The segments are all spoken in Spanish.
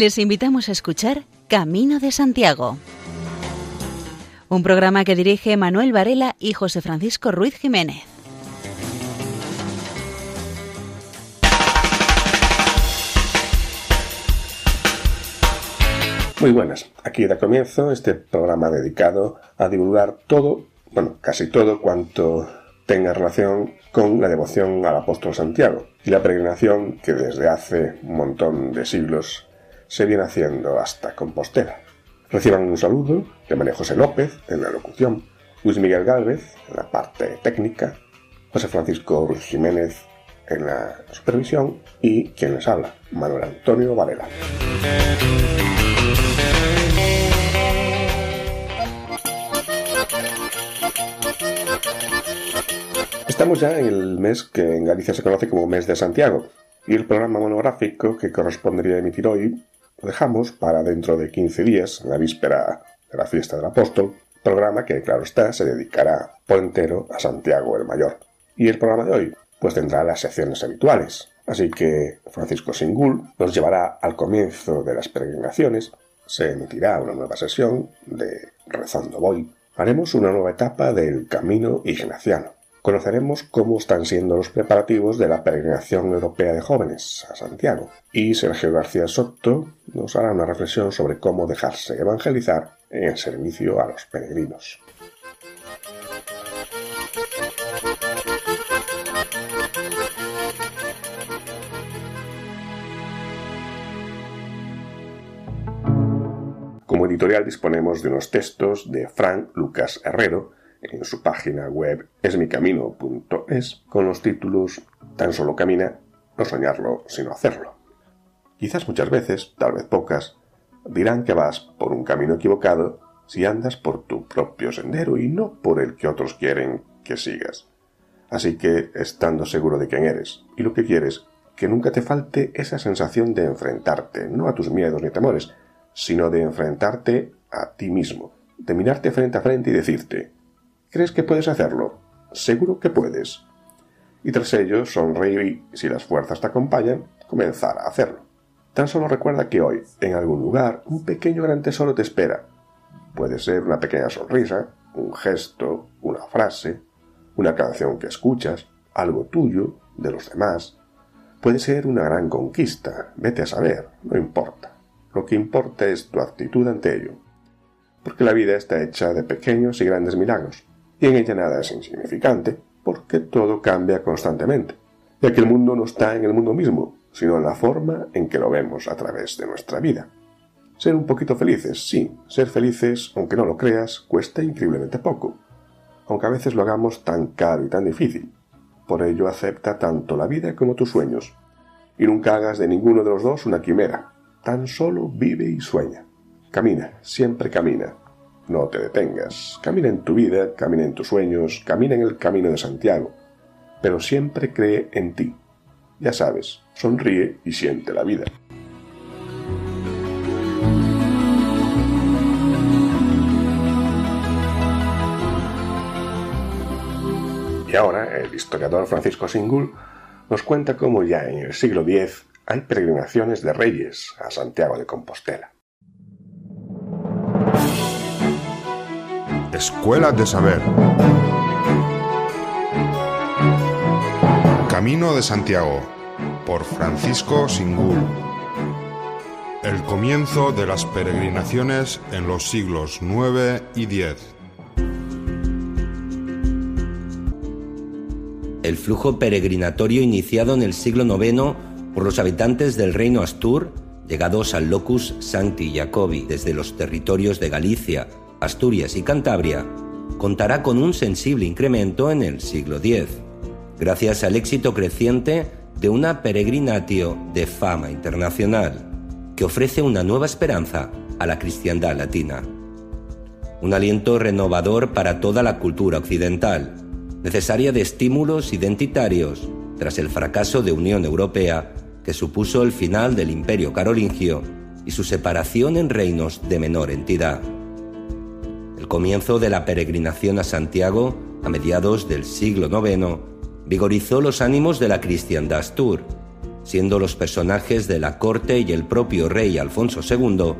Les invitamos a escuchar Camino de Santiago, un programa que dirige Manuel Varela y José Francisco Ruiz Jiménez. Muy buenas, aquí da comienzo este programa dedicado a divulgar todo, bueno, casi todo cuanto tenga relación con la devoción al apóstol Santiago y la peregrinación que desde hace un montón de siglos se viene haciendo hasta Compostela. Reciban un saludo de María José López en la locución, Luis Miguel Gálvez en la parte técnica, José Francisco Ruiz Jiménez en la supervisión y quien les habla, Manuel Antonio Varela. Estamos ya en el mes que en Galicia se conoce como mes de Santiago, y el programa monográfico que correspondería emitir hoy dejamos para dentro de 15 días, la víspera de la fiesta del apóstol, programa que, claro está, se dedicará por entero a Santiago el Mayor. Y el programa de hoy, pues tendrá las secciones habituales. Así que Francisco Singul nos llevará al comienzo de las peregrinaciones, se emitirá una nueva sesión de Rezando Voy, haremos una nueva etapa del camino ignaciano. Conoceremos cómo están siendo los preparativos de la peregrinación europea de jóvenes a Santiago y Sergio García Soto nos hará una reflexión sobre cómo dejarse evangelizar en servicio a los peregrinos. Como editorial disponemos de unos textos de Frank Lucas Herrero, en su página web esmicamino.es con los títulos Tan solo camina, no soñarlo sino hacerlo. Quizás muchas veces, tal vez pocas, dirán que vas por un camino equivocado si andas por tu propio sendero y no por el que otros quieren que sigas. Así que, estando seguro de quién eres y lo que quieres, que nunca te falte esa sensación de enfrentarte, no a tus miedos ni temores, sino de enfrentarte a ti mismo, de mirarte frente a frente y decirte, ¿Crees que puedes hacerlo? Seguro que puedes. Y tras ello, sonreír y, si las fuerzas te acompañan, comenzar a hacerlo. Tan solo recuerda que hoy, en algún lugar, un pequeño gran tesoro te espera. Puede ser una pequeña sonrisa, un gesto, una frase, una canción que escuchas, algo tuyo, de los demás. Puede ser una gran conquista, vete a saber, no importa. Lo que importa es tu actitud ante ello. Porque la vida está hecha de pequeños y grandes milagros y en ella nada es insignificante, porque todo cambia constantemente, ya que el mundo no está en el mundo mismo, sino en la forma en que lo vemos a través de nuestra vida. Ser un poquito felices, sí, ser felices, aunque no lo creas, cuesta increíblemente poco, aunque a veces lo hagamos tan caro y tan difícil. Por ello acepta tanto la vida como tus sueños, y nunca hagas de ninguno de los dos una quimera, tan solo vive y sueña. Camina, siempre camina, no te detengas. Camina en tu vida, camina en tus sueños, camina en el camino de Santiago. Pero siempre cree en ti. Ya sabes, sonríe y siente la vida. Y ahora el historiador Francisco Singul nos cuenta cómo ya en el siglo X hay peregrinaciones de reyes a Santiago de Compostela. Escuela de Saber. Camino de Santiago, por Francisco Singul. El comienzo de las peregrinaciones en los siglos IX y X. El flujo peregrinatorio iniciado en el siglo IX por los habitantes del reino Astur, llegados al locus Sancti Jacobi desde los territorios de Galicia, Asturias y Cantabria, contará con un sensible incremento en el siglo X, gracias al éxito creciente de una peregrinatio de fama internacional, que ofrece una nueva esperanza a la cristiandad latina. Un aliento renovador para toda la cultura occidental, necesaria de estímulos identitarios tras el fracaso de Unión Europea que supuso el final del Imperio Carolingio y su separación en reinos de menor entidad comienzo de la peregrinación a Santiago, a mediados del siglo IX, vigorizó los ánimos de la cristiandad astur, siendo los personajes de la corte y el propio rey Alfonso II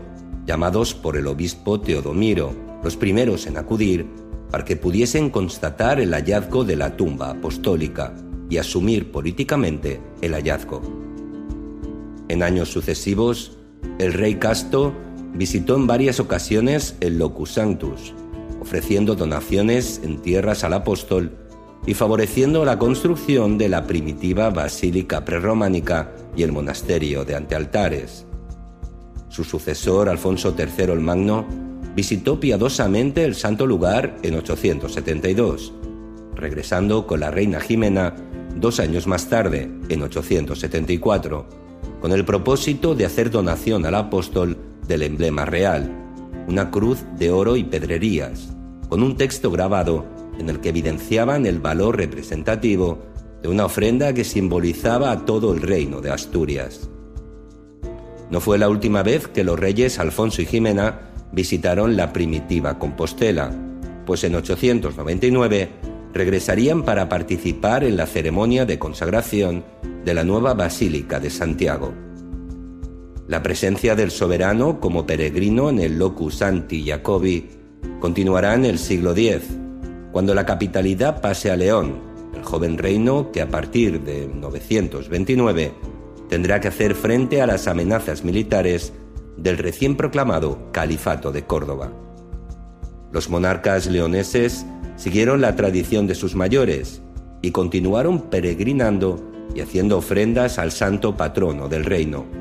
llamados por el obispo Teodomiro, los primeros en acudir para que pudiesen constatar el hallazgo de la tumba apostólica y asumir políticamente el hallazgo. En años sucesivos, el rey Casto visitó en varias ocasiones el Locus Sanctus, ofreciendo donaciones en tierras al apóstol y favoreciendo la construcción de la primitiva basílica prerrománica y el monasterio de antealtares. Su sucesor, Alfonso III el Magno, visitó piadosamente el santo lugar en 872, regresando con la reina Jimena dos años más tarde, en 874, con el propósito de hacer donación al apóstol del emblema real, una cruz de oro y pedrerías, con un texto grabado en el que evidenciaban el valor representativo de una ofrenda que simbolizaba a todo el reino de Asturias. No fue la última vez que los reyes Alfonso y Jimena visitaron la primitiva Compostela, pues en 899 regresarían para participar en la ceremonia de consagración de la nueva Basílica de Santiago. La presencia del soberano como peregrino en el Locus Santi Jacobi continuará en el siglo X, cuando la capitalidad pase a León, el joven reino que a partir de 929 tendrá que hacer frente a las amenazas militares del recién proclamado Califato de Córdoba. Los monarcas leoneses siguieron la tradición de sus mayores y continuaron peregrinando y haciendo ofrendas al santo patrono del reino.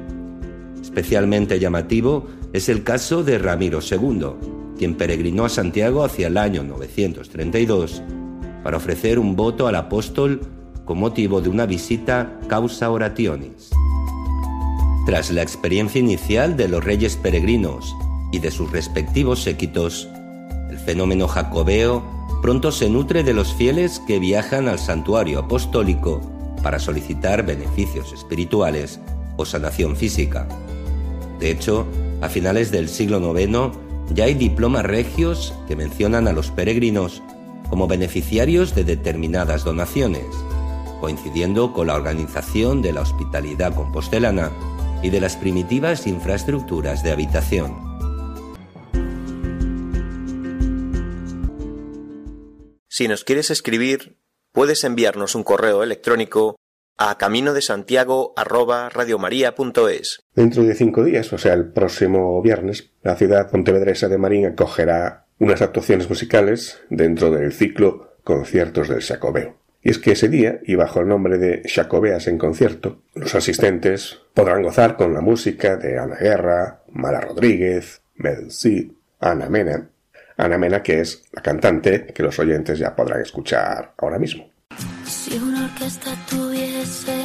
Especialmente llamativo es el caso de Ramiro II, quien peregrinó a Santiago hacia el año 932 para ofrecer un voto al apóstol con motivo de una visita causa orationis. Tras la experiencia inicial de los reyes peregrinos y de sus respectivos séquitos, el fenómeno jacobeo pronto se nutre de los fieles que viajan al santuario apostólico para solicitar beneficios espirituales o sanación física. De hecho, a finales del siglo IX ya hay diplomas regios que mencionan a los peregrinos como beneficiarios de determinadas donaciones, coincidiendo con la organización de la hospitalidad compostelana y de las primitivas infraestructuras de habitación. Si nos quieres escribir, puedes enviarnos un correo electrónico a camino de Santiago Dentro de cinco días, o sea, el próximo viernes, la ciudad pontevedresa de Marín acogerá unas actuaciones musicales dentro del ciclo Conciertos del Jacobeo. Y es que ese día, y bajo el nombre de Jacobeas en concierto, los asistentes podrán gozar con la música de Ana Guerra, Mara Rodríguez, Mel Cid, Ana Mena, Ana Mena que es la cantante que los oyentes ya podrán escuchar ahora mismo. Si una orquesta que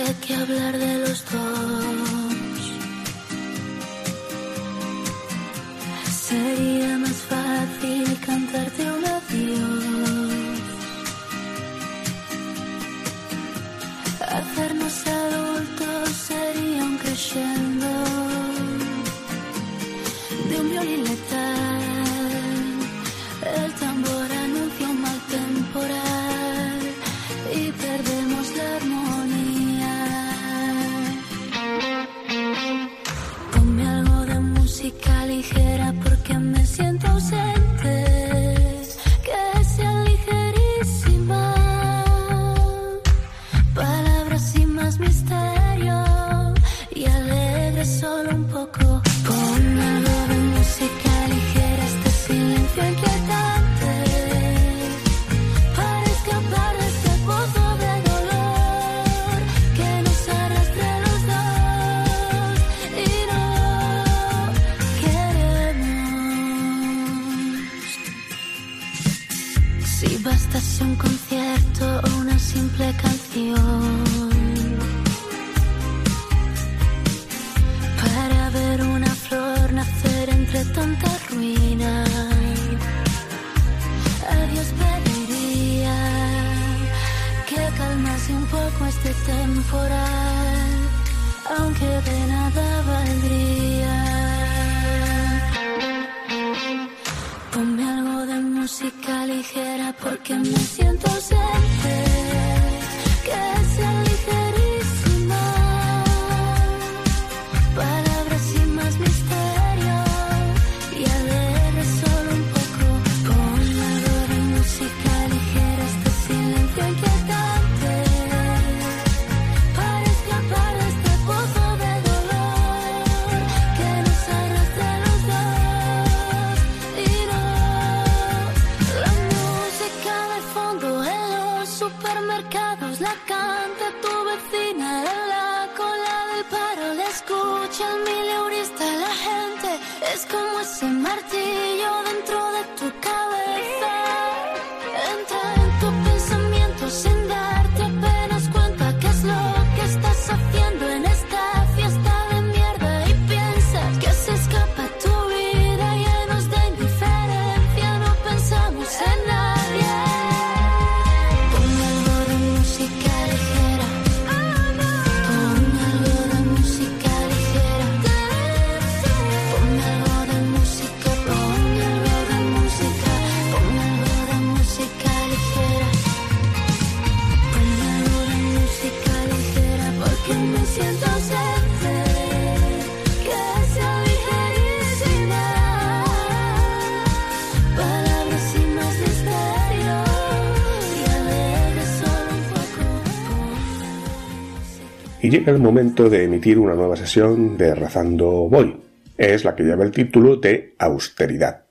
el momento de emitir una nueva sesión de Rezando Voy. Es la que lleva el título de Austeridad.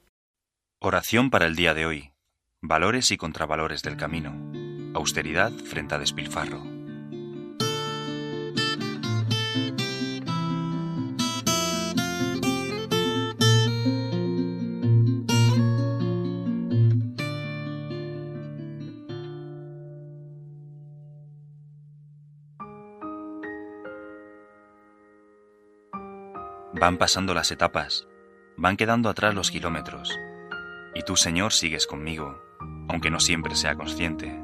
Oración para el día de hoy. Valores y contravalores del camino. Austeridad frente a despilfarro. Van pasando las etapas, van quedando atrás los kilómetros, y tú, Señor, sigues conmigo, aunque no siempre sea consciente.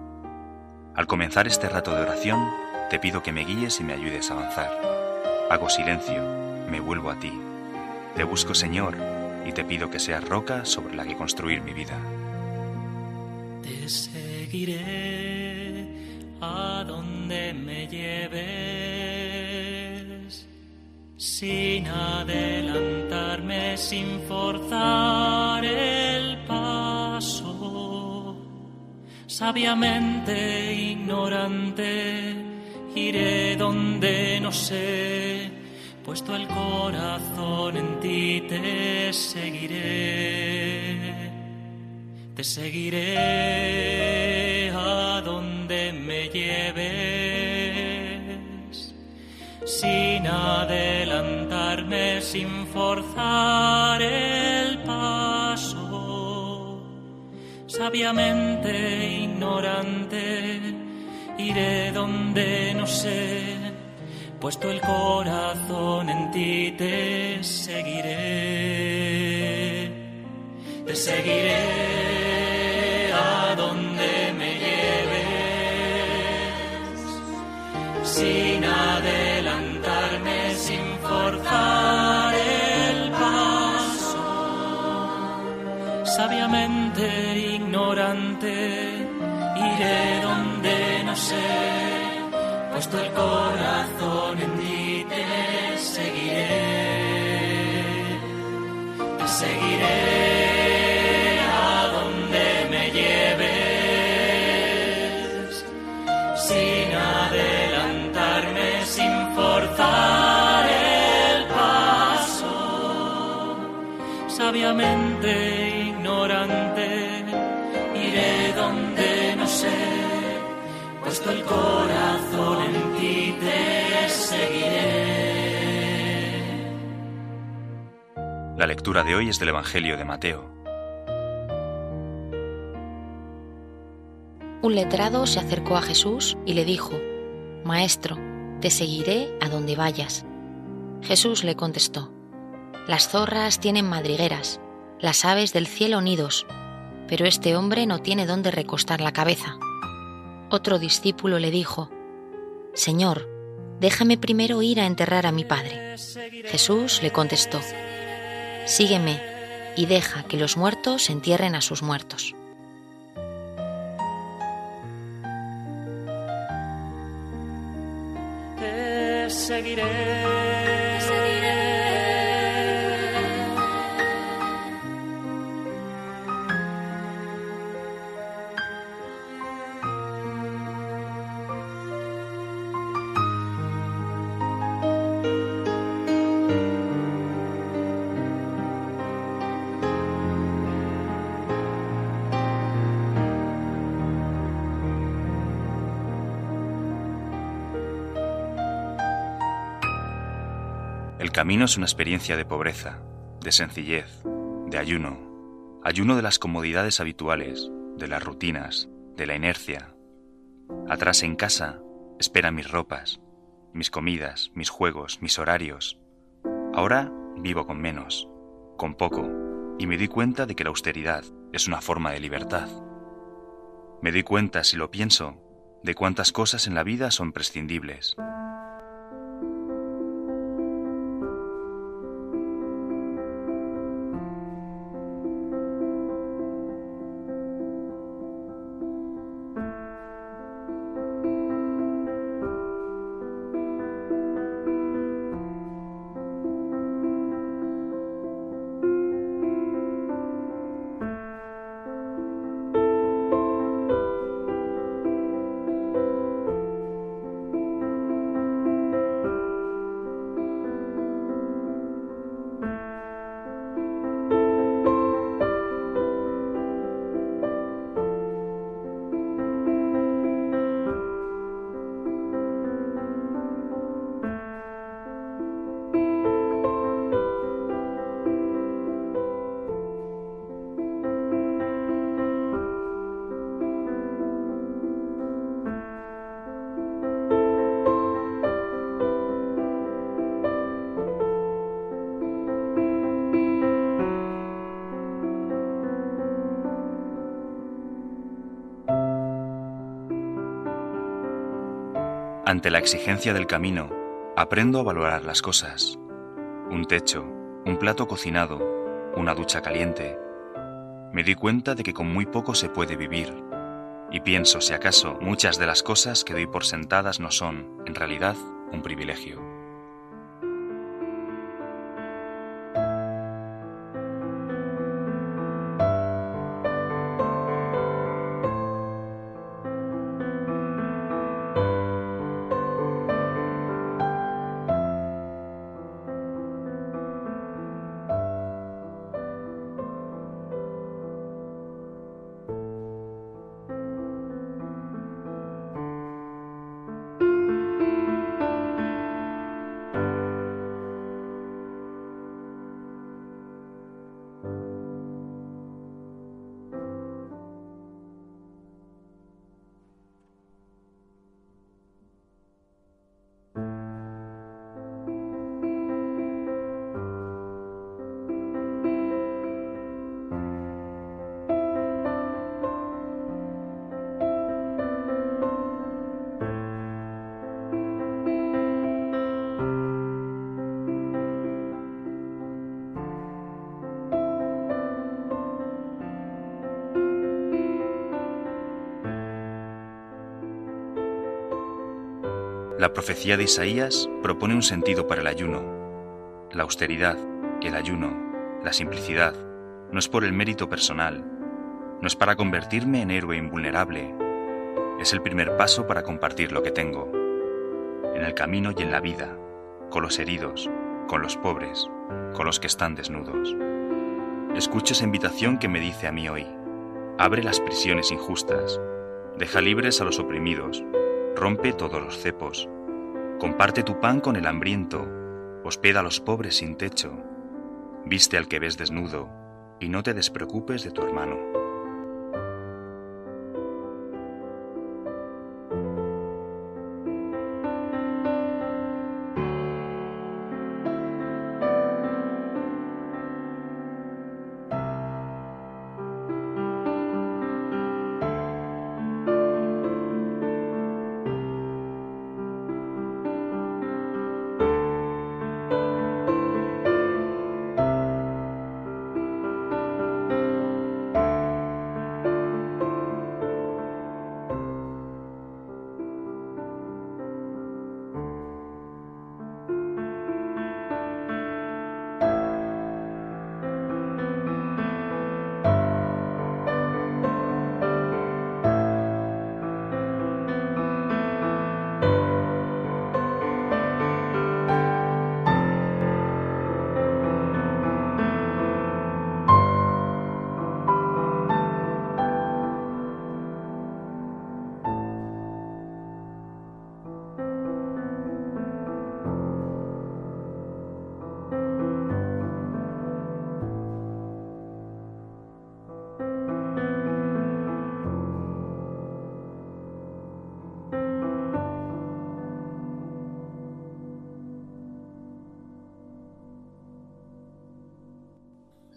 Al comenzar este rato de oración, te pido que me guíes y me ayudes a avanzar. Hago silencio, me vuelvo a ti. Te busco, Señor, y te pido que seas roca sobre la que construir mi vida. Te seguiré a donde me lleves, sin adelantarme, sin forzar el paso. Sabiamente ignorante, iré donde no sé, puesto el corazón en ti te seguiré. Te seguiré a donde me lleves, sin adelantarme, sin forzar el paso. Sabiamente ignorante, iré donde no sé, puesto el corazón en ti te seguiré. Te seguiré a donde me lleves, Ignorante, iré donde no sé, puesto el corazón en ti te seguiré. Te seguiré a donde me lleves, sin adelantarme, sin forzar el paso. Sabiamente La lectura de hoy es del Evangelio de Mateo. Un letrado se acercó a Jesús y le dijo, Maestro, te seguiré a donde vayas. Jesús le contestó, Las zorras tienen madrigueras, las aves del cielo nidos, pero este hombre no tiene dónde recostar la cabeza. Otro discípulo le dijo, Señor, déjame primero ir a enterrar a mi padre. Jesús le contestó, Sígueme y deja que los muertos entierren a sus muertos. Camino es una experiencia de pobreza, de sencillez, de ayuno, ayuno de las comodidades habituales, de las rutinas, de la inercia. Atrás en casa esperan mis ropas, mis comidas, mis juegos, mis horarios. Ahora vivo con menos, con poco, y me di cuenta de que la austeridad es una forma de libertad. Me di cuenta, si lo pienso, de cuántas cosas en la vida son prescindibles, Ante la exigencia del camino, aprendo a valorar las cosas. Un techo, un plato cocinado, una ducha caliente. Me di cuenta de que con muy poco se puede vivir. Y pienso si acaso muchas de las cosas que doy por sentadas no son, en realidad, un privilegio. La profecía de Isaías propone un sentido para el ayuno. La austeridad, el ayuno, la simplicidad, no es por el mérito personal, no es para convertirme en héroe invulnerable, es el primer paso para compartir lo que tengo, en el camino y en la vida, con los heridos, con los pobres, con los que están desnudos. Escucho esa invitación que me dice a mí hoy, abre las prisiones injustas, deja libres a los oprimidos, rompe todos los cepos, comparte tu pan con el hambriento, hospeda a los pobres sin techo, viste al que ves desnudo, y no te despreocupes de tu hermano.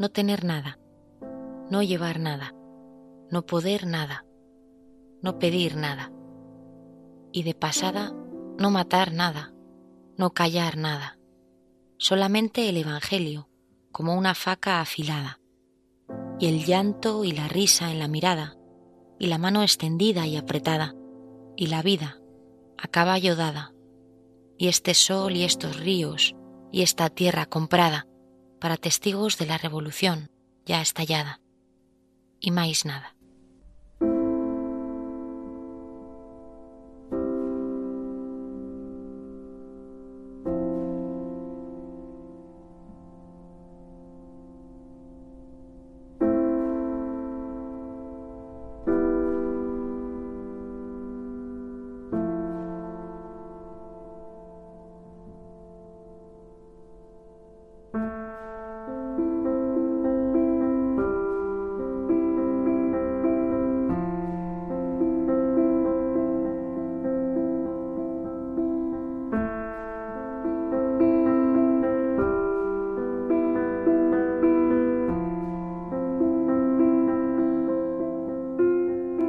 No tener nada, no llevar nada, no poder nada, no pedir nada. Y de pasada, no matar nada, no callar nada, solamente el Evangelio, como una faca afilada, y el llanto y la risa en la mirada, y la mano extendida y apretada, y la vida a caballo dada, y este sol y estos ríos, y esta tierra comprada, para testigos de la revolución ya estallada, y más nada.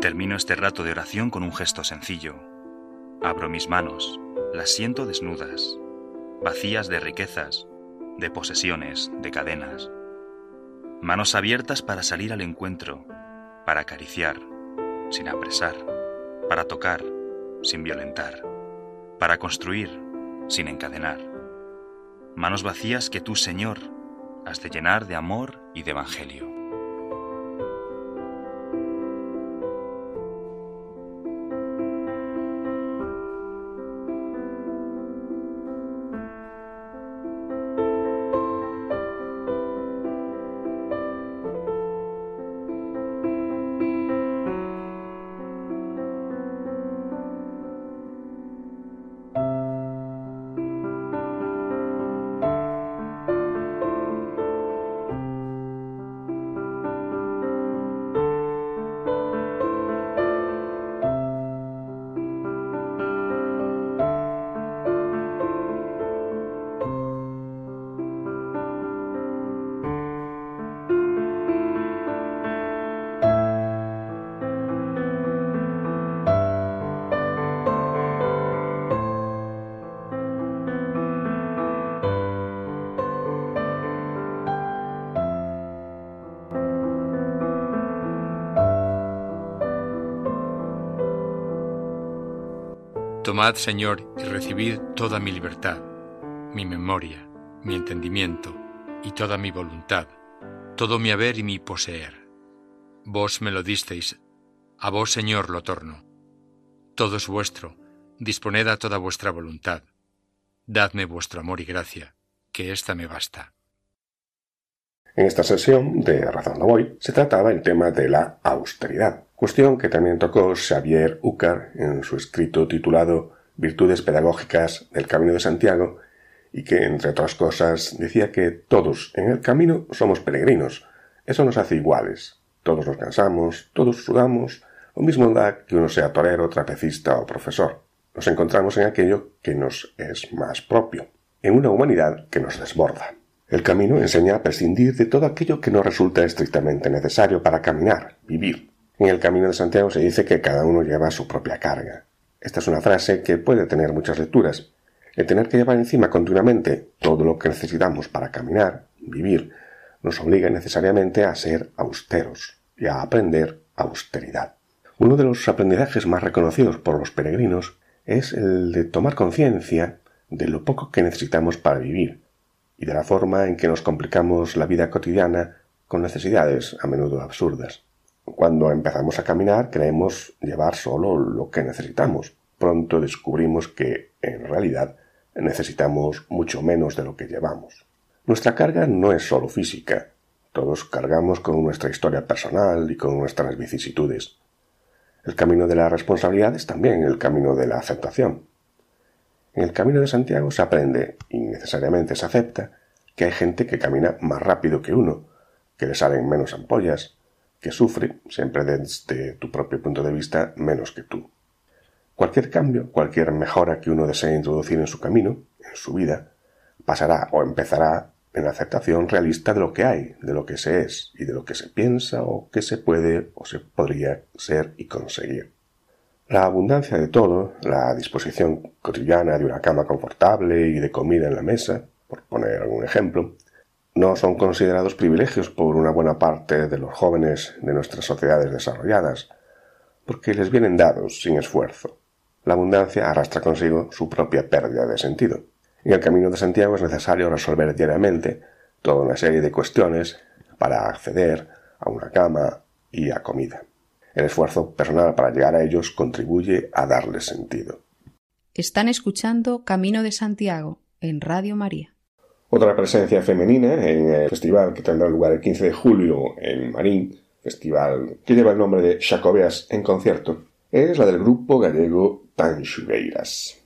Termino este rato de oración con un gesto sencillo. Abro mis manos, las siento desnudas, vacías de riquezas, de posesiones, de cadenas. Manos abiertas para salir al encuentro, para acariciar, sin apresar, para tocar, sin violentar, para construir, sin encadenar. Manos vacías que tú, Señor, has de llenar de amor y de evangelio. Señor, y recibid toda mi libertad, mi memoria, mi entendimiento y toda mi voluntad, todo mi haber y mi poseer. Vos me lo disteis, a vos, Señor, lo torno. Todo es vuestro, disponed a toda vuestra voluntad. Dadme vuestro amor y gracia, que ésta me basta. En esta sesión de Razando Voy se trataba el tema de la austeridad, cuestión que también tocó Xavier Ucar en su escrito titulado Virtudes Pedagógicas del Camino de Santiago y que, entre otras cosas, decía que todos en el camino somos peregrinos. Eso nos hace iguales. Todos nos cansamos, todos sudamos, lo mismo da que uno sea torero, trapecista o profesor. Nos encontramos en aquello que nos es más propio, en una humanidad que nos desborda. El camino enseña a prescindir de todo aquello que no resulta estrictamente necesario para caminar, vivir. En el Camino de Santiago se dice que cada uno lleva su propia carga. Esta es una frase que puede tener muchas lecturas. El tener que llevar encima continuamente todo lo que necesitamos para caminar, vivir, nos obliga necesariamente a ser austeros y a aprender austeridad. Uno de los aprendizajes más reconocidos por los peregrinos es el de tomar conciencia de lo poco que necesitamos para vivir y de la forma en que nos complicamos la vida cotidiana con necesidades a menudo absurdas. Cuando empezamos a caminar creemos llevar solo lo que necesitamos. Pronto descubrimos que, en realidad, necesitamos mucho menos de lo que llevamos. Nuestra carga no es solo física. Todos cargamos con nuestra historia personal y con nuestras vicisitudes. El camino de la responsabilidad es también el camino de la aceptación. En el camino de Santiago se aprende, y necesariamente se acepta, que hay gente que camina más rápido que uno, que le salen menos ampollas, que sufre, siempre desde tu propio punto de vista, menos que tú. Cualquier cambio, cualquier mejora que uno desee introducir en su camino, en su vida, pasará o empezará en la aceptación realista de lo que hay, de lo que se es y de lo que se piensa o que se puede o se podría ser y conseguir. La abundancia de todo, la disposición cotidiana de una cama confortable y de comida en la mesa, por poner algún ejemplo, no son considerados privilegios por una buena parte de los jóvenes de nuestras sociedades desarrolladas, porque les vienen dados sin esfuerzo. La abundancia arrastra consigo su propia pérdida de sentido. En el camino de Santiago es necesario resolver diariamente toda una serie de cuestiones para acceder a una cama y a comida. El esfuerzo personal para llegar a ellos contribuye a darles sentido. Están escuchando Camino de Santiago en Radio María. Otra presencia femenina en el festival que tendrá lugar el 15 de julio en Marín, festival que lleva el nombre de Chacobeas en concierto, es la del grupo gallego Tanxugueiras.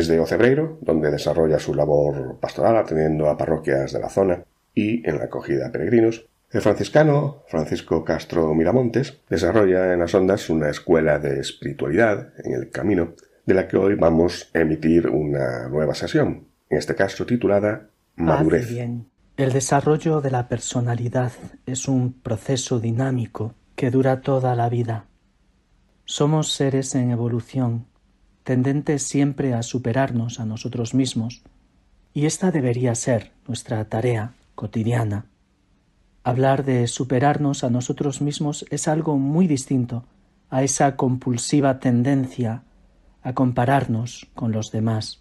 Desde Ocebreiro, donde desarrolla su labor pastoral atendiendo a parroquias de la zona y en la acogida a peregrinos, el franciscano Francisco Castro Miramontes desarrolla en las ondas una escuela de espiritualidad en el camino, de la que hoy vamos a emitir una nueva sesión, en este caso titulada Madurez. bien. El desarrollo de la personalidad es un proceso dinámico que dura toda la vida. Somos seres en evolución tendentes siempre a superarnos a nosotros mismos, y esta debería ser nuestra tarea cotidiana. Hablar de superarnos a nosotros mismos es algo muy distinto a esa compulsiva tendencia a compararnos con los demás.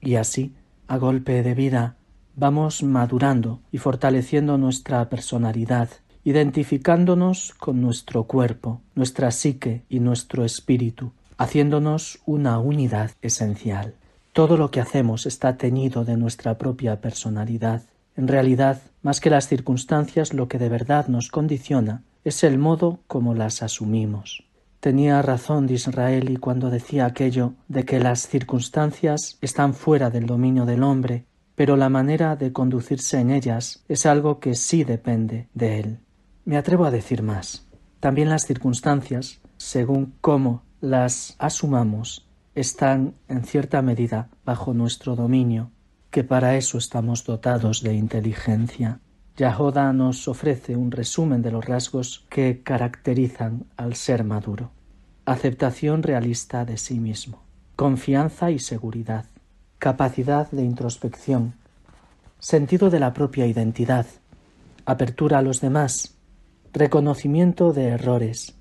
Y así, a golpe de vida, vamos madurando y fortaleciendo nuestra personalidad, identificándonos con nuestro cuerpo, nuestra psique y nuestro espíritu, haciéndonos una unidad esencial. Todo lo que hacemos está teñido de nuestra propia personalidad. En realidad, más que las circunstancias, lo que de verdad nos condiciona es el modo como las asumimos. Tenía razón Disraeli cuando decía aquello de que las circunstancias están fuera del dominio del hombre, pero la manera de conducirse en ellas es algo que sí depende de él. Me atrevo a decir más. También las circunstancias, según cómo las asumamos están en cierta medida bajo nuestro dominio, que para eso estamos dotados de inteligencia. Yahoda nos ofrece un resumen de los rasgos que caracterizan al ser maduro. Aceptación realista de sí mismo, confianza y seguridad, capacidad de introspección, sentido de la propia identidad, apertura a los demás, reconocimiento de errores,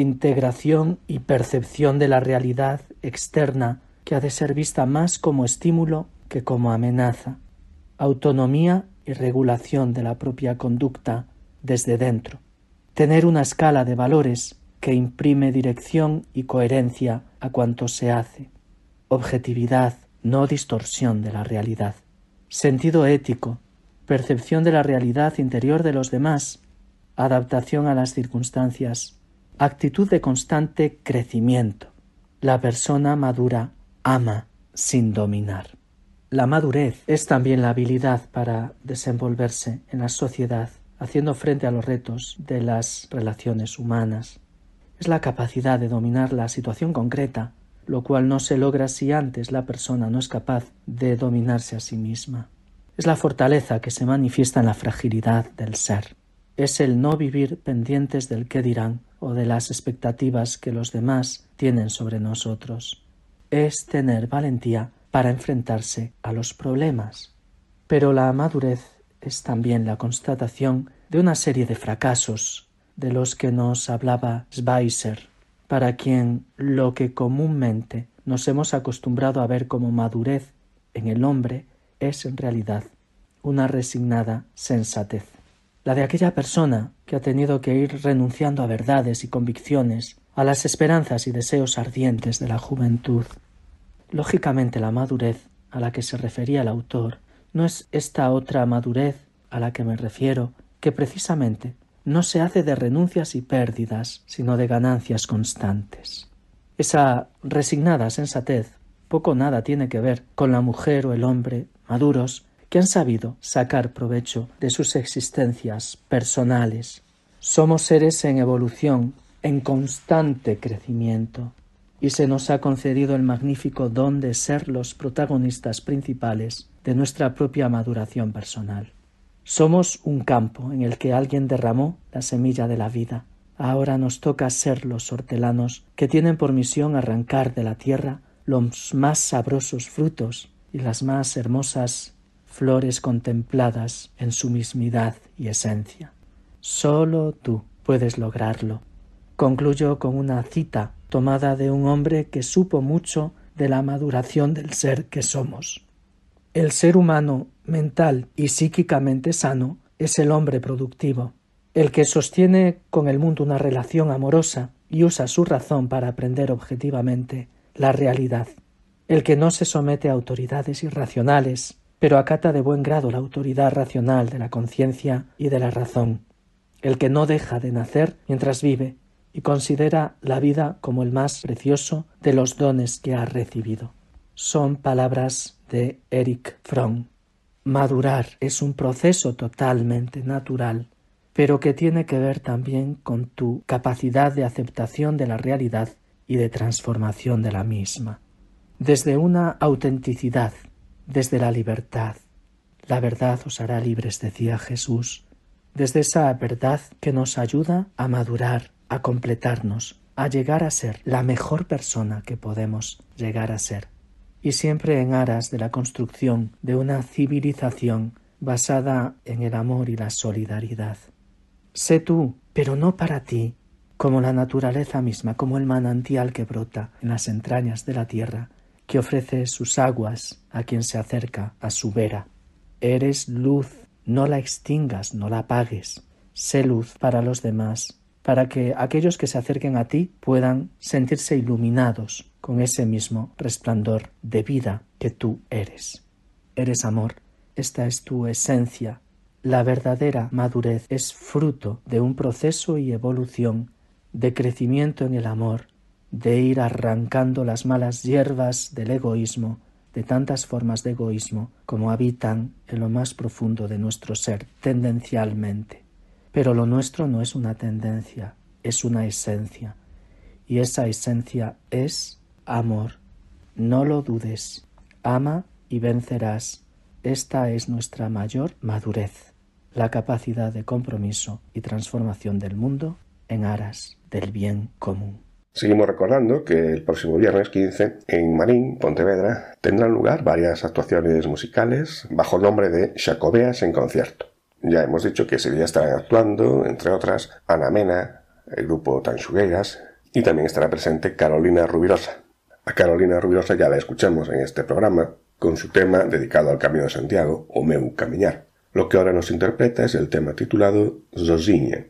integración y percepción de la realidad externa que ha de ser vista más como estímulo que como amenaza, autonomía y regulación de la propia conducta desde dentro, tener una escala de valores que imprime dirección y coherencia a cuanto se hace, objetividad, no distorsión de la realidad, sentido ético, percepción de la realidad interior de los demás, adaptación a las circunstancias, actitud de constante crecimiento. La persona madura ama sin dominar. La madurez es también la habilidad para desenvolverse en la sociedad, haciendo frente a los retos de las relaciones humanas. Es la capacidad de dominar la situación concreta, lo cual no se logra si antes la persona no es capaz de dominarse a sí misma. Es la fortaleza que se manifiesta en la fragilidad del ser. Es el no vivir pendientes del qué dirán o de las expectativas que los demás tienen sobre nosotros. Es tener valentía para enfrentarse a los problemas. Pero la madurez es también la constatación de una serie de fracasos de los que nos hablaba Schweitzer, para quien lo que comúnmente nos hemos acostumbrado a ver como madurez en el hombre es en realidad una resignada sensatez, la de aquella persona que ha tenido que ir renunciando a verdades y convicciones, a las esperanzas y deseos ardientes de la juventud. Lógicamente la madurez a la que se refería el autor no es esta otra madurez a la que me refiero, que precisamente no se hace de renuncias y pérdidas, sino de ganancias constantes. Esa resignada sensatez poco nada tiene que ver con la mujer o el hombre maduros que han sabido sacar provecho de sus existencias personales. Somos seres en evolución, en constante crecimiento, y se nos ha concedido el magnífico don de ser los protagonistas principales de nuestra propia maduración personal. Somos un campo en el que alguien derramó la semilla de la vida. Ahora nos toca ser los hortelanos que tienen por misión arrancar de la tierra los más sabrosos frutos y las más hermosas flores contempladas en su mismidad y esencia. Solo tú puedes lograrlo. Concluyo con una cita tomada de un hombre que supo mucho de la maduración del ser que somos. El ser humano mental y psíquicamente sano es el hombre productivo, el que sostiene con el mundo una relación amorosa y usa su razón para aprender objetivamente la realidad, el que no se somete a autoridades irracionales, pero acata de buen grado la autoridad racional de la conciencia y de la razón, el que no deja de nacer mientras vive y considera la vida como el más precioso de los dones que ha recibido. Son palabras de Eric Fromm. Madurar es un proceso totalmente natural, pero que tiene que ver también con tu capacidad de aceptación de la realidad y de transformación de la misma. Desde una autenticidad desde la libertad. La verdad os hará libres, decía Jesús, desde esa verdad que nos ayuda a madurar, a completarnos, a llegar a ser la mejor persona que podemos llegar a ser, y siempre en aras de la construcción de una civilización basada en el amor y la solidaridad. Sé tú, pero no para ti, como la naturaleza misma, como el manantial que brota en las entrañas de la tierra, que ofrece sus aguas a quien se acerca a su vera. Eres luz, no la extingas, no la apagues. Sé luz para los demás, para que aquellos que se acerquen a ti puedan sentirse iluminados con ese mismo resplandor de vida que tú eres. Eres amor, esta es tu esencia. La verdadera madurez es fruto de un proceso y evolución de crecimiento en el amor, de ir arrancando las malas hierbas del egoísmo, de tantas formas de egoísmo como habitan en lo más profundo de nuestro ser tendencialmente. Pero lo nuestro no es una tendencia, es una esencia, y esa esencia es amor. No lo dudes, ama y vencerás. Esta es nuestra mayor madurez, la capacidad de compromiso y transformación del mundo en aras del bien común. Seguimos recordando que el próximo viernes 15 en Marín, Pontevedra, tendrán lugar varias actuaciones musicales bajo el nombre de Jacobeas en concierto. Ya hemos dicho que ese día estarán actuando, entre otras, Ana Mena, el grupo Tanchugueiras y también estará presente Carolina Rubirosa. A Carolina Rubirosa ya la escuchamos en este programa con su tema dedicado al Camino de Santiago, o Meu Caminar. Lo que ahora nos interpreta es el tema titulado Zosinha.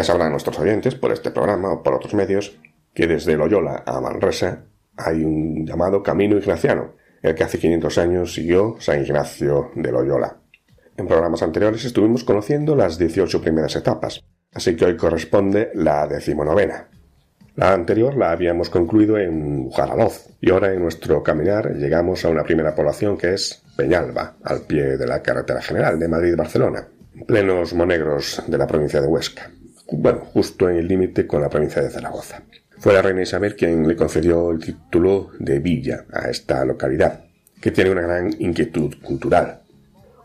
Ya sabrán nuestros oyentes, por este programa o por otros medios, que desde Loyola a Manresa hay un llamado Camino Ignaciano, el que hace 500 años siguió San Ignacio de Loyola. En programas anteriores estuvimos conociendo las 18 primeras etapas, así que hoy corresponde la decimonovena. La anterior la habíamos concluido en Ujaraloz y ahora en nuestro caminar llegamos a una primera población que es Peñalba, al pie de la carretera general de Madrid-Barcelona, en plenos monegros de la provincia de Huesca. Bueno, justo en el límite con la provincia de Zaragoza. Fue la reina Isabel quien le concedió el título de villa a esta localidad, que tiene una gran inquietud cultural,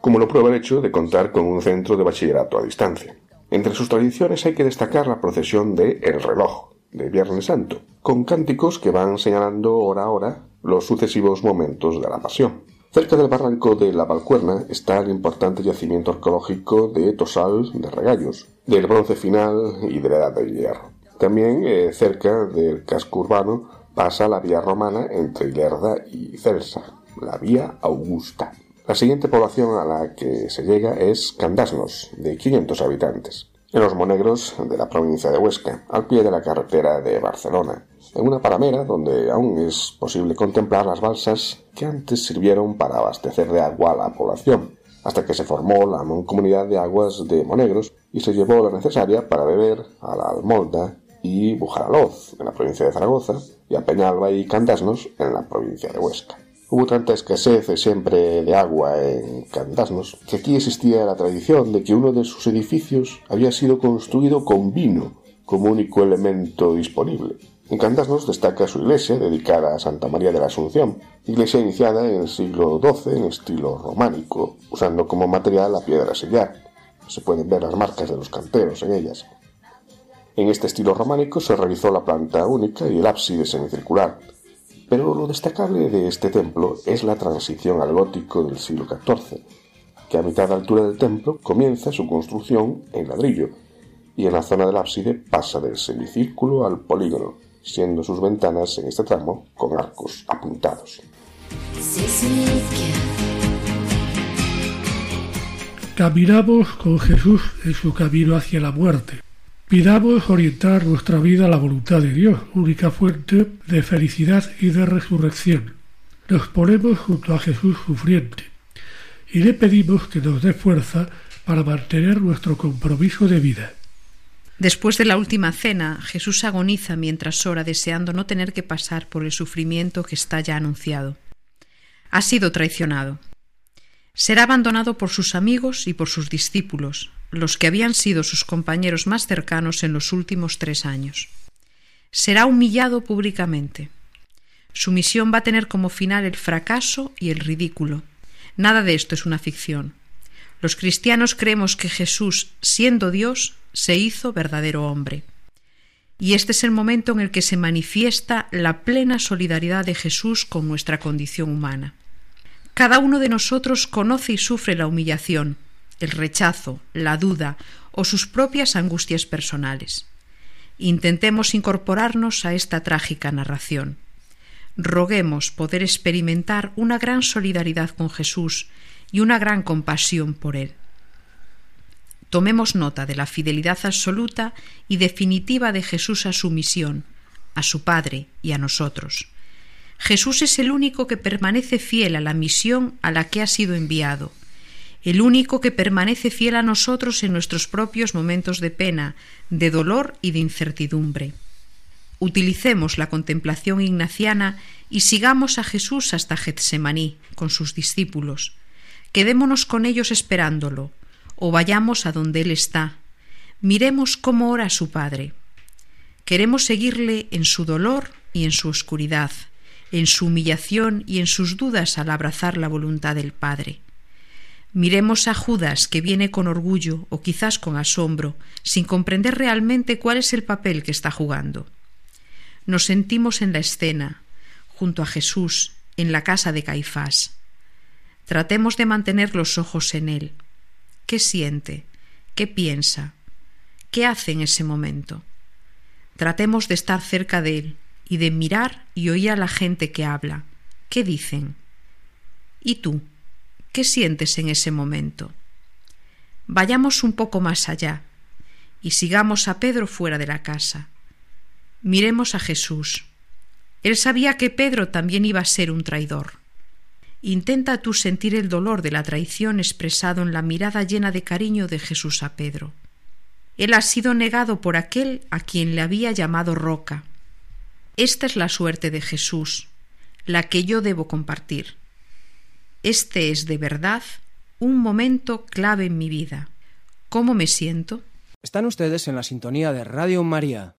como lo prueba el hecho de contar con un centro de bachillerato a distancia. Entre sus tradiciones hay que destacar la procesión de El Reloj, de Viernes Santo, con cánticos que van señalando hora a hora los sucesivos momentos de la pasión. Cerca del barranco de la Valcuerna está el importante yacimiento arqueológico de Tosal de Regallos, del bronce final y de la Edad del Hierro. También eh, cerca del casco urbano pasa la vía romana entre Ilerda y Celsa, la vía Augusta. La siguiente población a la que se llega es Candasnos, de 500 habitantes, en los monegros de la provincia de Huesca, al pie de la carretera de Barcelona, en una paramera donde aún es posible contemplar las balsas que antes sirvieron para abastecer de agua a la población, hasta que se formó la mancomunidad de aguas de Monegros y se llevó la necesaria para beber a la Almolda y Bujaraloz, en la provincia de Zaragoza, y a Peñalba y Candasnos, en la provincia de Huesca. Hubo tanta escasez siempre de agua en Candasnos que aquí existía la tradición de que uno de sus edificios había sido construido con vino como único elemento disponible. En Candasnos destaca su iglesia, dedicada a Santa María de la Asunción, iglesia iniciada en el siglo XII en estilo románico, usando como material la piedra sillar. Se pueden ver las marcas de los canteros en ellas. En este estilo románico se realizó la planta única y el ábside semicircular. Pero lo destacable de este templo es la transición al gótico del siglo XIV, que a mitad de altura del templo comienza su construcción en ladrillo, y en la zona del ábside pasa del semicírculo al polígono, siendo sus ventanas en este tramo con arcos apuntados. Caminamos con Jesús en su camino hacia la muerte. Pidamos orientar nuestra vida a la voluntad de Dios, única fuente de felicidad y de resurrección. Nos ponemos junto a Jesús sufriente y le pedimos que nos dé fuerza para mantener nuestro compromiso de vida. Después de la última cena, Jesús agoniza mientras ora deseando no tener que pasar por el sufrimiento que está ya anunciado. Ha sido traicionado. Será abandonado por sus amigos y por sus discípulos, los que habían sido sus compañeros más cercanos en los últimos tres años. Será humillado públicamente. Su misión va a tener como final el fracaso y el ridículo. Nada de esto es una ficción. Los cristianos creemos que Jesús, siendo Dios, se hizo verdadero hombre. Y este es el momento en el que se manifiesta la plena solidaridad de Jesús con nuestra condición humana. Cada uno de nosotros conoce y sufre la humillación, el rechazo, la duda o sus propias angustias personales. Intentemos incorporarnos a esta trágica narración. Roguemos poder experimentar una gran solidaridad con Jesús y una gran compasión por Él. Tomemos nota de la fidelidad absoluta y definitiva de Jesús a su misión, a su Padre y a nosotros. Jesús es el único que permanece fiel a la misión a la que ha sido enviado, el único que permanece fiel a nosotros en nuestros propios momentos de pena, de dolor y de incertidumbre. Utilicemos la contemplación ignaciana y sigamos a Jesús hasta Getsemaní con sus discípulos. Quedémonos con ellos esperándolo, o vayamos a donde Él está. Miremos cómo ora su Padre. Queremos seguirle en su dolor y en su oscuridad, en su humillación y en sus dudas al abrazar la voluntad del Padre. Miremos a Judas que viene con orgullo o quizás con asombro, sin comprender realmente cuál es el papel que está jugando. Nos sentimos en la escena, junto a Jesús, en la casa de Caifás. Tratemos de mantener los ojos en él, ¿Qué siente? ¿Qué piensa? ¿Qué hace en ese momento? Tratemos de estar cerca de él y de mirar y oír a la gente que habla. ¿Qué dicen? ¿Y tú? ¿Qué sientes en ese momento? Vayamos un poco más allá y sigamos a Pedro fuera de la casa. Miremos a Jesús. Él sabía que Pedro también iba a ser un traidor. Intenta tú sentir el dolor de la traición expresado en la mirada llena de cariño de Jesús a Pedro. Él ha sido negado por aquel a quien le había llamado roca. Esta es la suerte de Jesús, la que yo debo compartir. Este es de verdad un momento clave en mi vida. ¿Cómo me siento? Están ustedes en la sintonía de Radio María.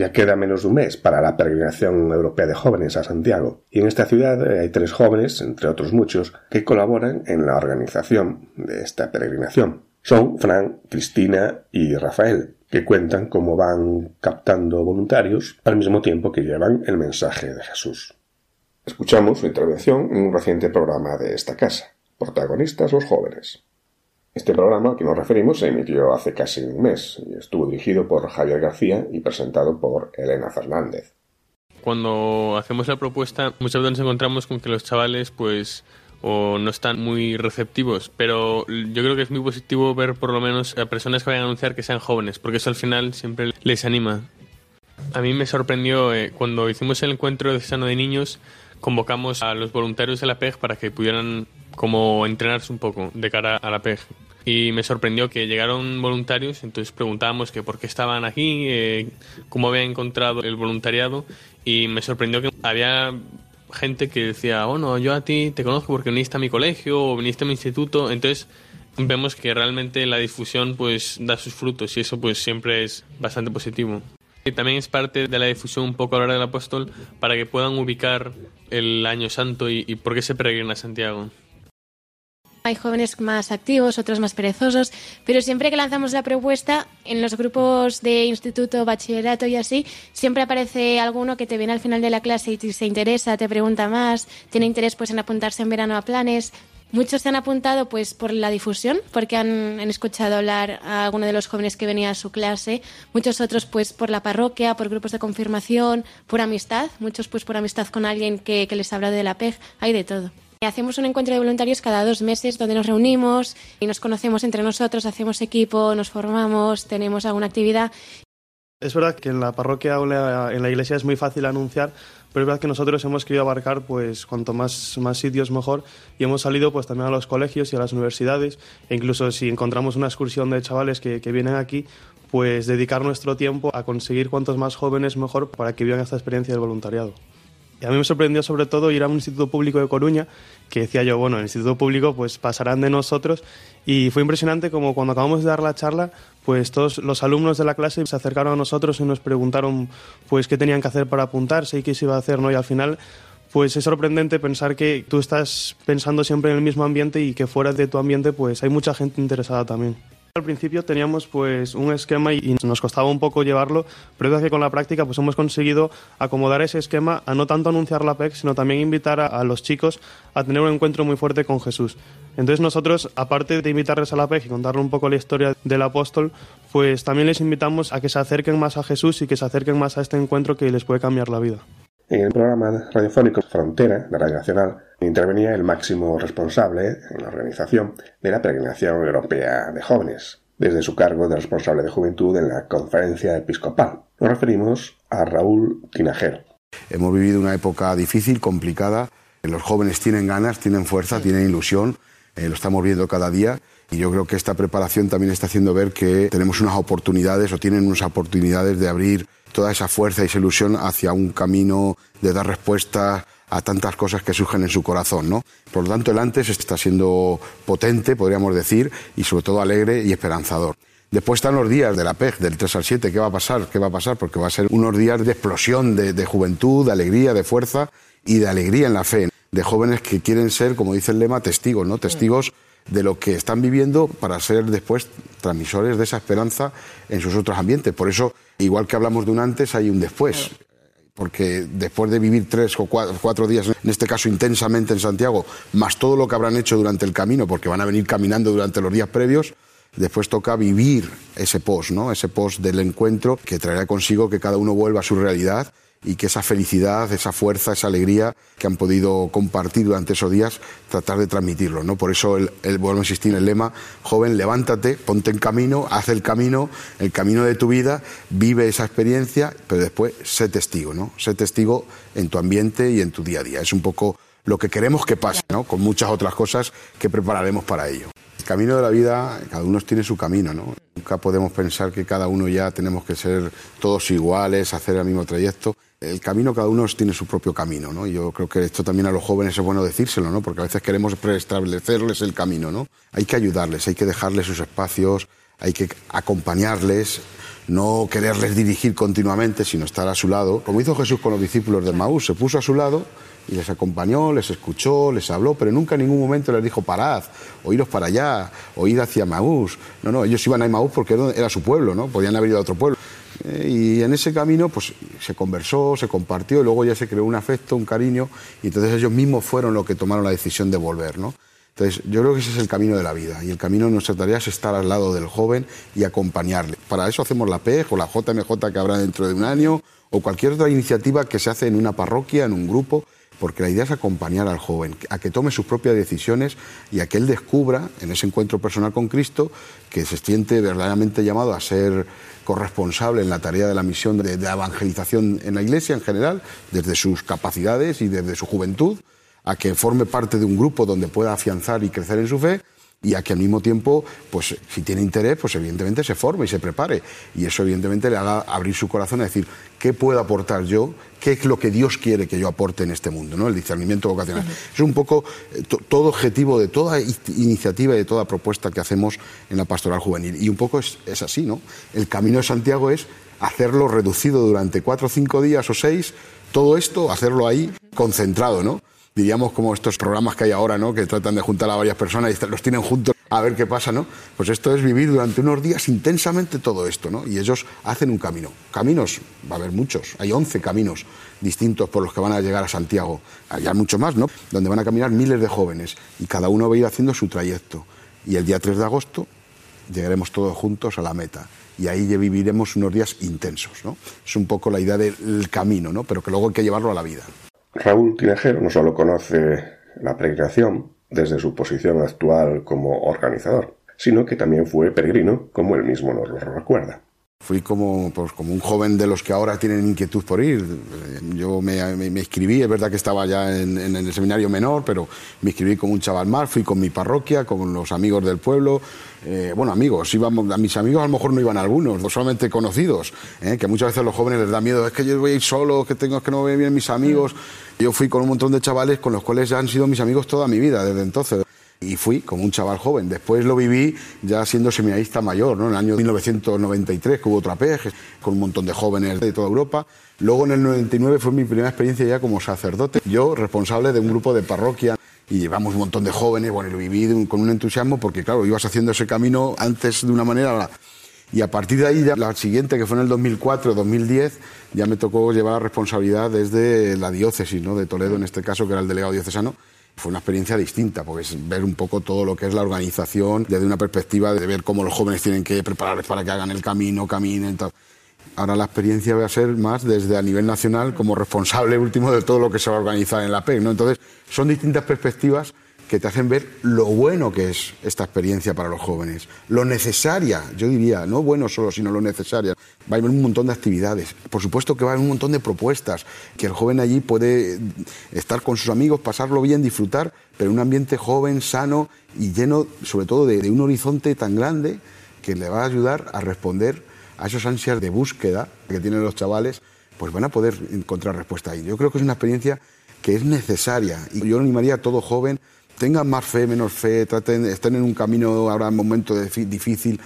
Ya queda menos de un mes para la peregrinación europea de jóvenes a Santiago, y en esta ciudad eh, hay tres jóvenes, entre otros muchos, que colaboran en la organización de esta peregrinación. Son Fran, Cristina y Rafael, que cuentan cómo van captando voluntarios al mismo tiempo que llevan el mensaje de Jesús. Escuchamos su intervención en un reciente programa de esta casa. Protagonistas los jóvenes. Este programa al que nos referimos se emitió hace casi un mes y estuvo dirigido por Javier García y presentado por Elena Fernández. Cuando hacemos la propuesta, muchas veces nos encontramos con que los chavales, pues, o no están muy receptivos, pero yo creo que es muy positivo ver por lo menos a personas que vayan a anunciar que sean jóvenes, porque eso al final siempre les anima. A mí me sorprendió eh, cuando hicimos el encuentro de sano de niños, convocamos a los voluntarios de la PEG para que pudieran como entrenarse un poco de cara a la PEG. Y me sorprendió que llegaron voluntarios, entonces preguntábamos que por qué estaban aquí, eh, cómo habían encontrado el voluntariado y me sorprendió que había gente que decía, bueno, yo a ti te conozco porque viniste a mi colegio o viniste a mi instituto, entonces vemos que realmente la difusión pues da sus frutos y eso pues siempre es bastante positivo. Y también es parte de la difusión un poco a la hora del apóstol para que puedan ubicar el año santo y, y por qué se peregrina Santiago. Hay jóvenes más activos, otros más perezosos, pero siempre que lanzamos la propuesta, en los grupos de instituto, bachillerato y así, siempre aparece alguno que te viene al final de la clase y se interesa, te pregunta más, tiene interés pues en apuntarse en verano a planes. Muchos se han apuntado pues por la difusión, porque han, escuchado hablar a alguno de los jóvenes que venía a su clase, muchos otros pues por la parroquia, por grupos de confirmación, por amistad, muchos pues por amistad con alguien que, que les habla de la PEG, hay de todo. Hacemos un encuentro de voluntarios cada dos meses donde nos reunimos y nos conocemos entre nosotros, hacemos equipo, nos formamos, tenemos alguna actividad. Es verdad que en la parroquia o en la iglesia es muy fácil anunciar, pero es verdad que nosotros hemos querido abarcar pues cuanto más, más sitios mejor y hemos salido pues también a los colegios y a las universidades e incluso si encontramos una excursión de chavales que, vienen aquí pues dedicar nuestro tiempo a conseguir cuantos más jóvenes mejor para que vivan esta experiencia del voluntariado. Y a mí me sorprendió sobre todo ir a un instituto público de Coruña, que decía yo, bueno, el instituto público pues pasarán de nosotros. Y fue impresionante como cuando acabamos de dar la charla, pues todos los alumnos de la clase se acercaron a nosotros y nos preguntaron pues qué tenían que hacer para apuntarse y qué se iba a hacer, ¿no? Y al final pues es sorprendente pensar que tú estás pensando siempre en el mismo ambiente y que fuera de tu ambiente pues hay mucha gente interesada también. Al principio teníamos pues un esquema y nos costaba un poco llevarlo, pero es que con la práctica pues hemos conseguido acomodar ese esquema a no tanto anunciar la PEC, sino también invitar a, los chicos a tener un encuentro muy fuerte con Jesús. Entonces nosotros, aparte de invitarles a la PEC y contarle un poco la historia del apóstol, pues también les invitamos a que se acerquen más a Jesús y que se acerquen más a este encuentro que les puede cambiar la vida. En el programa radiofónico Frontera de Radio Nacional intervenía el máximo responsable en la organización de la Peregrinación Europea de Jóvenes, desde su cargo de responsable de juventud en la Conferencia Episcopal. Nos referimos a Raúl Tinajero. Hemos vivido una época difícil, complicada. Los jóvenes tienen ganas, tienen fuerza, tienen ilusión. Eh, lo estamos viendo cada día. Y yo creo que esta preparación también está haciendo ver que tenemos unas oportunidades o tienen unas oportunidades de abrir toda esa fuerza y esa ilusión hacia un camino de dar respuesta a tantas cosas que surgen en su corazón, ¿no? Por lo tanto, el antes está siendo potente, podríamos decir, y sobre todo alegre y esperanzador. Después están los días de la PEG, del 3 al 7. ¿Qué va a pasar? ¿Qué va a pasar? Porque va a ser unos días de explosión, de, de juventud, de alegría, de fuerza y de alegría en la fe. De jóvenes que quieren ser, como dice el lema, testigos, ¿no? Testigos de lo que están viviendo para ser después transmisores de esa esperanza en sus otros ambientes. Por eso, igual que hablamos de un antes, hay un después. Porque después de vivir tres o cuatro, días, en este caso intensamente en Santiago, más todo lo que habrán hecho durante el camino, porque van a venir caminando durante los días previos, después toca vivir ese post, ¿no? Ese post del encuentro que traerá consigo que cada uno vuelva a su realidad y que esa felicidad, esa fuerza, esa alegría que han podido compartir durante esos días, tratar de transmitirlo. ¿no? Por eso el, vuelvo a insistir en el lema, joven, levántate, ponte en camino, haz el camino, el camino de tu vida, vive esa experiencia, pero después sé testigo, ¿no? Sé testigo en tu ambiente y en tu día a día. Es un poco lo que queremos que pase, ¿no? Con muchas otras cosas que prepararemos para ello. El camino de la vida, cada uno tiene su camino, ¿no? Nunca podemos pensar que cada uno ya tenemos que ser todos iguales, hacer el mismo trayecto el camino, cada uno tiene su propio camino, ¿no? yo creo que esto también a los jóvenes es bueno decírselo, ¿no? Porque a veces queremos preestablecerles el camino, ¿no? Hay que ayudarles, hay que dejarles sus espacios, hay que acompañarles, no quererles dirigir continuamente, sino estar a su lado. Como hizo Jesús con los discípulos de Maús, se puso a su lado y les acompañó, les escuchó, les habló, pero nunca en ningún momento les dijo parad, o iros para allá, o hacia Maús. No, no, ellos iban a Maús porque era su pueblo, ¿no? Podían haber ido a otro pueblo. Eh, y en ese camino pues se conversó, se compartió y luego ya se creó un afecto, un cariño y entonces ellos mismos fueron los que tomaron la decisión de volver, ¿no? Entonces yo creo que ese es el camino de la vida y el camino de nuestra tarea es estar al lado del joven y acompañarle. Para eso hacemos la PEG o la JMJ que habrá dentro de un año o cualquier otra iniciativa que se hace en una parroquia, en un grupo, porque la idea es acompañar al joven, a que tome sus propias decisiones y a que él descubra en ese encuentro personal con Cristo que se siente verdaderamente llamado a ser corresponsable en la tarea de la misión de, evangelización en la Iglesia en general, desde sus capacidades y desde su juventud, a que forme parte de un grupo donde pueda afianzar y crecer en su fe y a que al mismo tiempo, pues si tiene interés, pues evidentemente se forme y se prepare. Y eso evidentemente le haga abrir su corazón a decir, ¿qué puedo aportar yo? ¿Qué es lo que Dios quiere que yo aporte en este mundo? ¿no? El discernimiento vocacional. Es un poco eh, todo objetivo de toda iniciativa y de toda propuesta que hacemos en la pastoral juvenil. Y un poco es, es así, ¿no? El camino de Santiago es hacerlo reducido durante cuatro o cinco días o seis, todo esto, hacerlo ahí concentrado, ¿no? Diríamos como estos programas que hay ahora, ¿no? Que tratan de juntar a varias personas y los tienen juntos a ver qué pasa, ¿no? Pues esto es vivir durante unos días intensamente todo esto, ¿no? Y ellos hacen un camino. Caminos, va a haber muchos, hay 11 caminos distintos por los que van a llegar a Santiago. Hay mucho más, ¿no? Donde van a caminar miles de jóvenes y cada uno va a ir haciendo su trayecto. Y el día 3 de agosto llegaremos todos juntos a la meta y ahí viviremos unos días intensos, ¿no? Es un poco la idea del camino, ¿no? Pero que luego hay que llevarlo a la vida. Raúl Tinajero no solo conoce la peregrinación desde su posición actual como organizador, sino que también fue peregrino, como él mismo nos lo recuerda. Fui como, pues, como un joven de los que ahora tienen inquietud por ir. Yo me, me, inscribí, es verdad que estaba ya en, en, el seminario menor, pero me inscribí como un chaval más, fui con mi parroquia, con los amigos del pueblo. Eh, bueno, amigos, íbamos, a mis amigos a lo mejor no iban algunos, no solamente conocidos, eh, que muchas veces a los jóvenes les da miedo, es que yo voy a ir solo, que tengo que no ver bien mis amigos. Yo fui con un montón de chavales con los cuales ya han sido mis amigos toda mi vida desde entonces. Y fui como un chaval joven. Después lo viví ya siendo seminarista mayor, ¿no? En el año 1993, que hubo otra PEG, con un montón de jóvenes de toda Europa. Luego en el 99 fue mi primera experiencia ya como sacerdote. Yo, responsable de un grupo de parroquia y llevamos un montón de jóvenes, bueno, y lo viví con un entusiasmo porque, claro, ibas haciendo ese camino antes de una manera... Y a partir de ahí, ya la siguiente, que fue en el 2004, 2010, ya me tocó llevar responsabilidad desde la diócesis, ¿no? De Toledo, en este caso, que era el delegado diocesano fue una experiencia distinta, porque es ver un poco todo lo que es la organización desde una perspectiva de ver cómo los jóvenes tienen que prepararles para que hagan el camino, caminen, tal. Ahora la experiencia va a ser más desde a nivel nacional como responsable último de todo lo que se va a organizar en la PEC, ¿no? Entonces, son distintas perspectivas que te hacen ver lo bueno que es esta experiencia para los jóvenes, lo necesaria, yo diría, no bueno solo, sino lo necesaria. Va a haber un montón de actividades, por supuesto que va a haber un montón de propuestas, que el joven allí puede estar con sus amigos, pasarlo bien, disfrutar, pero en un ambiente joven, sano y lleno sobre todo de, un horizonte tan grande que le va a ayudar a responder a esas ansias de búsqueda que tienen los chavales, pues van a poder encontrar respuesta ahí. Yo creo que es una experiencia que es necesaria y yo animaría a todo joven tengan más fe, menos fe, traten, estén en un camino ahora en un momento difícil,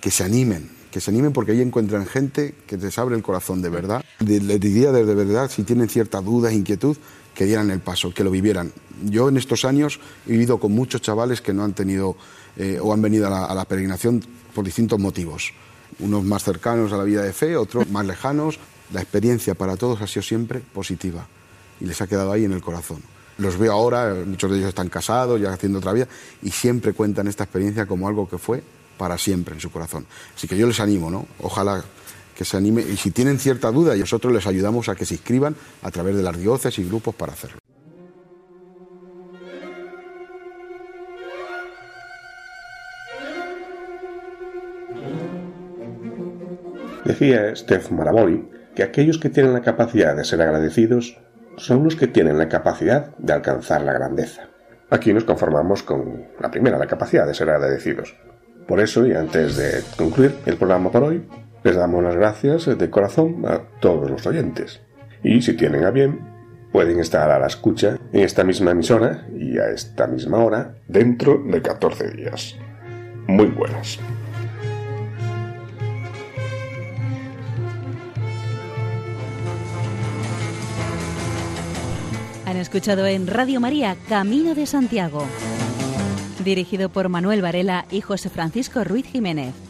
que se animen, que se animen porque ahí encuentran gente que les abre el corazón de verdad. Les diría desde verdad, si tienen cierta duda, inquietud, que dieran el paso, que lo vivieran. Yo en estos años he vivido con muchos chavales que no han tenido eh, o han venido a la, a la peregrinación por distintos motivos. Unos más cercanos a la vida de fe, otros más lejanos. La experiencia para todos ha sido siempre positiva y les ha quedado ahí en el corazón los veo ahora, muchos de ellos están casados, ya haciendo otra vida, y siempre cuentan esta experiencia como algo que fue para siempre en su corazón. Así que yo les animo, ¿no? Ojalá que se anime, y si tienen cierta duda, nosotros les ayudamos a que se inscriban a través de las diócesis y grupos para hacerlo. Decía Steph Maraboli que aquellos que tienen la capacidad de ser agradecidos son los que tienen la capacidad de alcanzar la grandeza. Aquí nos conformamos con la primera, la capacidad de ser agradecidos. Por eso, y antes de concluir el programa por hoy, les damos las gracias de corazón a todos los oyentes. Y si tienen a bien, pueden estar a la escucha en esta misma emisora y a esta misma hora dentro de 14 días. Muy buenas. Han escuchado en Radio María Camino de Santiago, dirigido por Manuel Varela y José Francisco Ruiz Jiménez.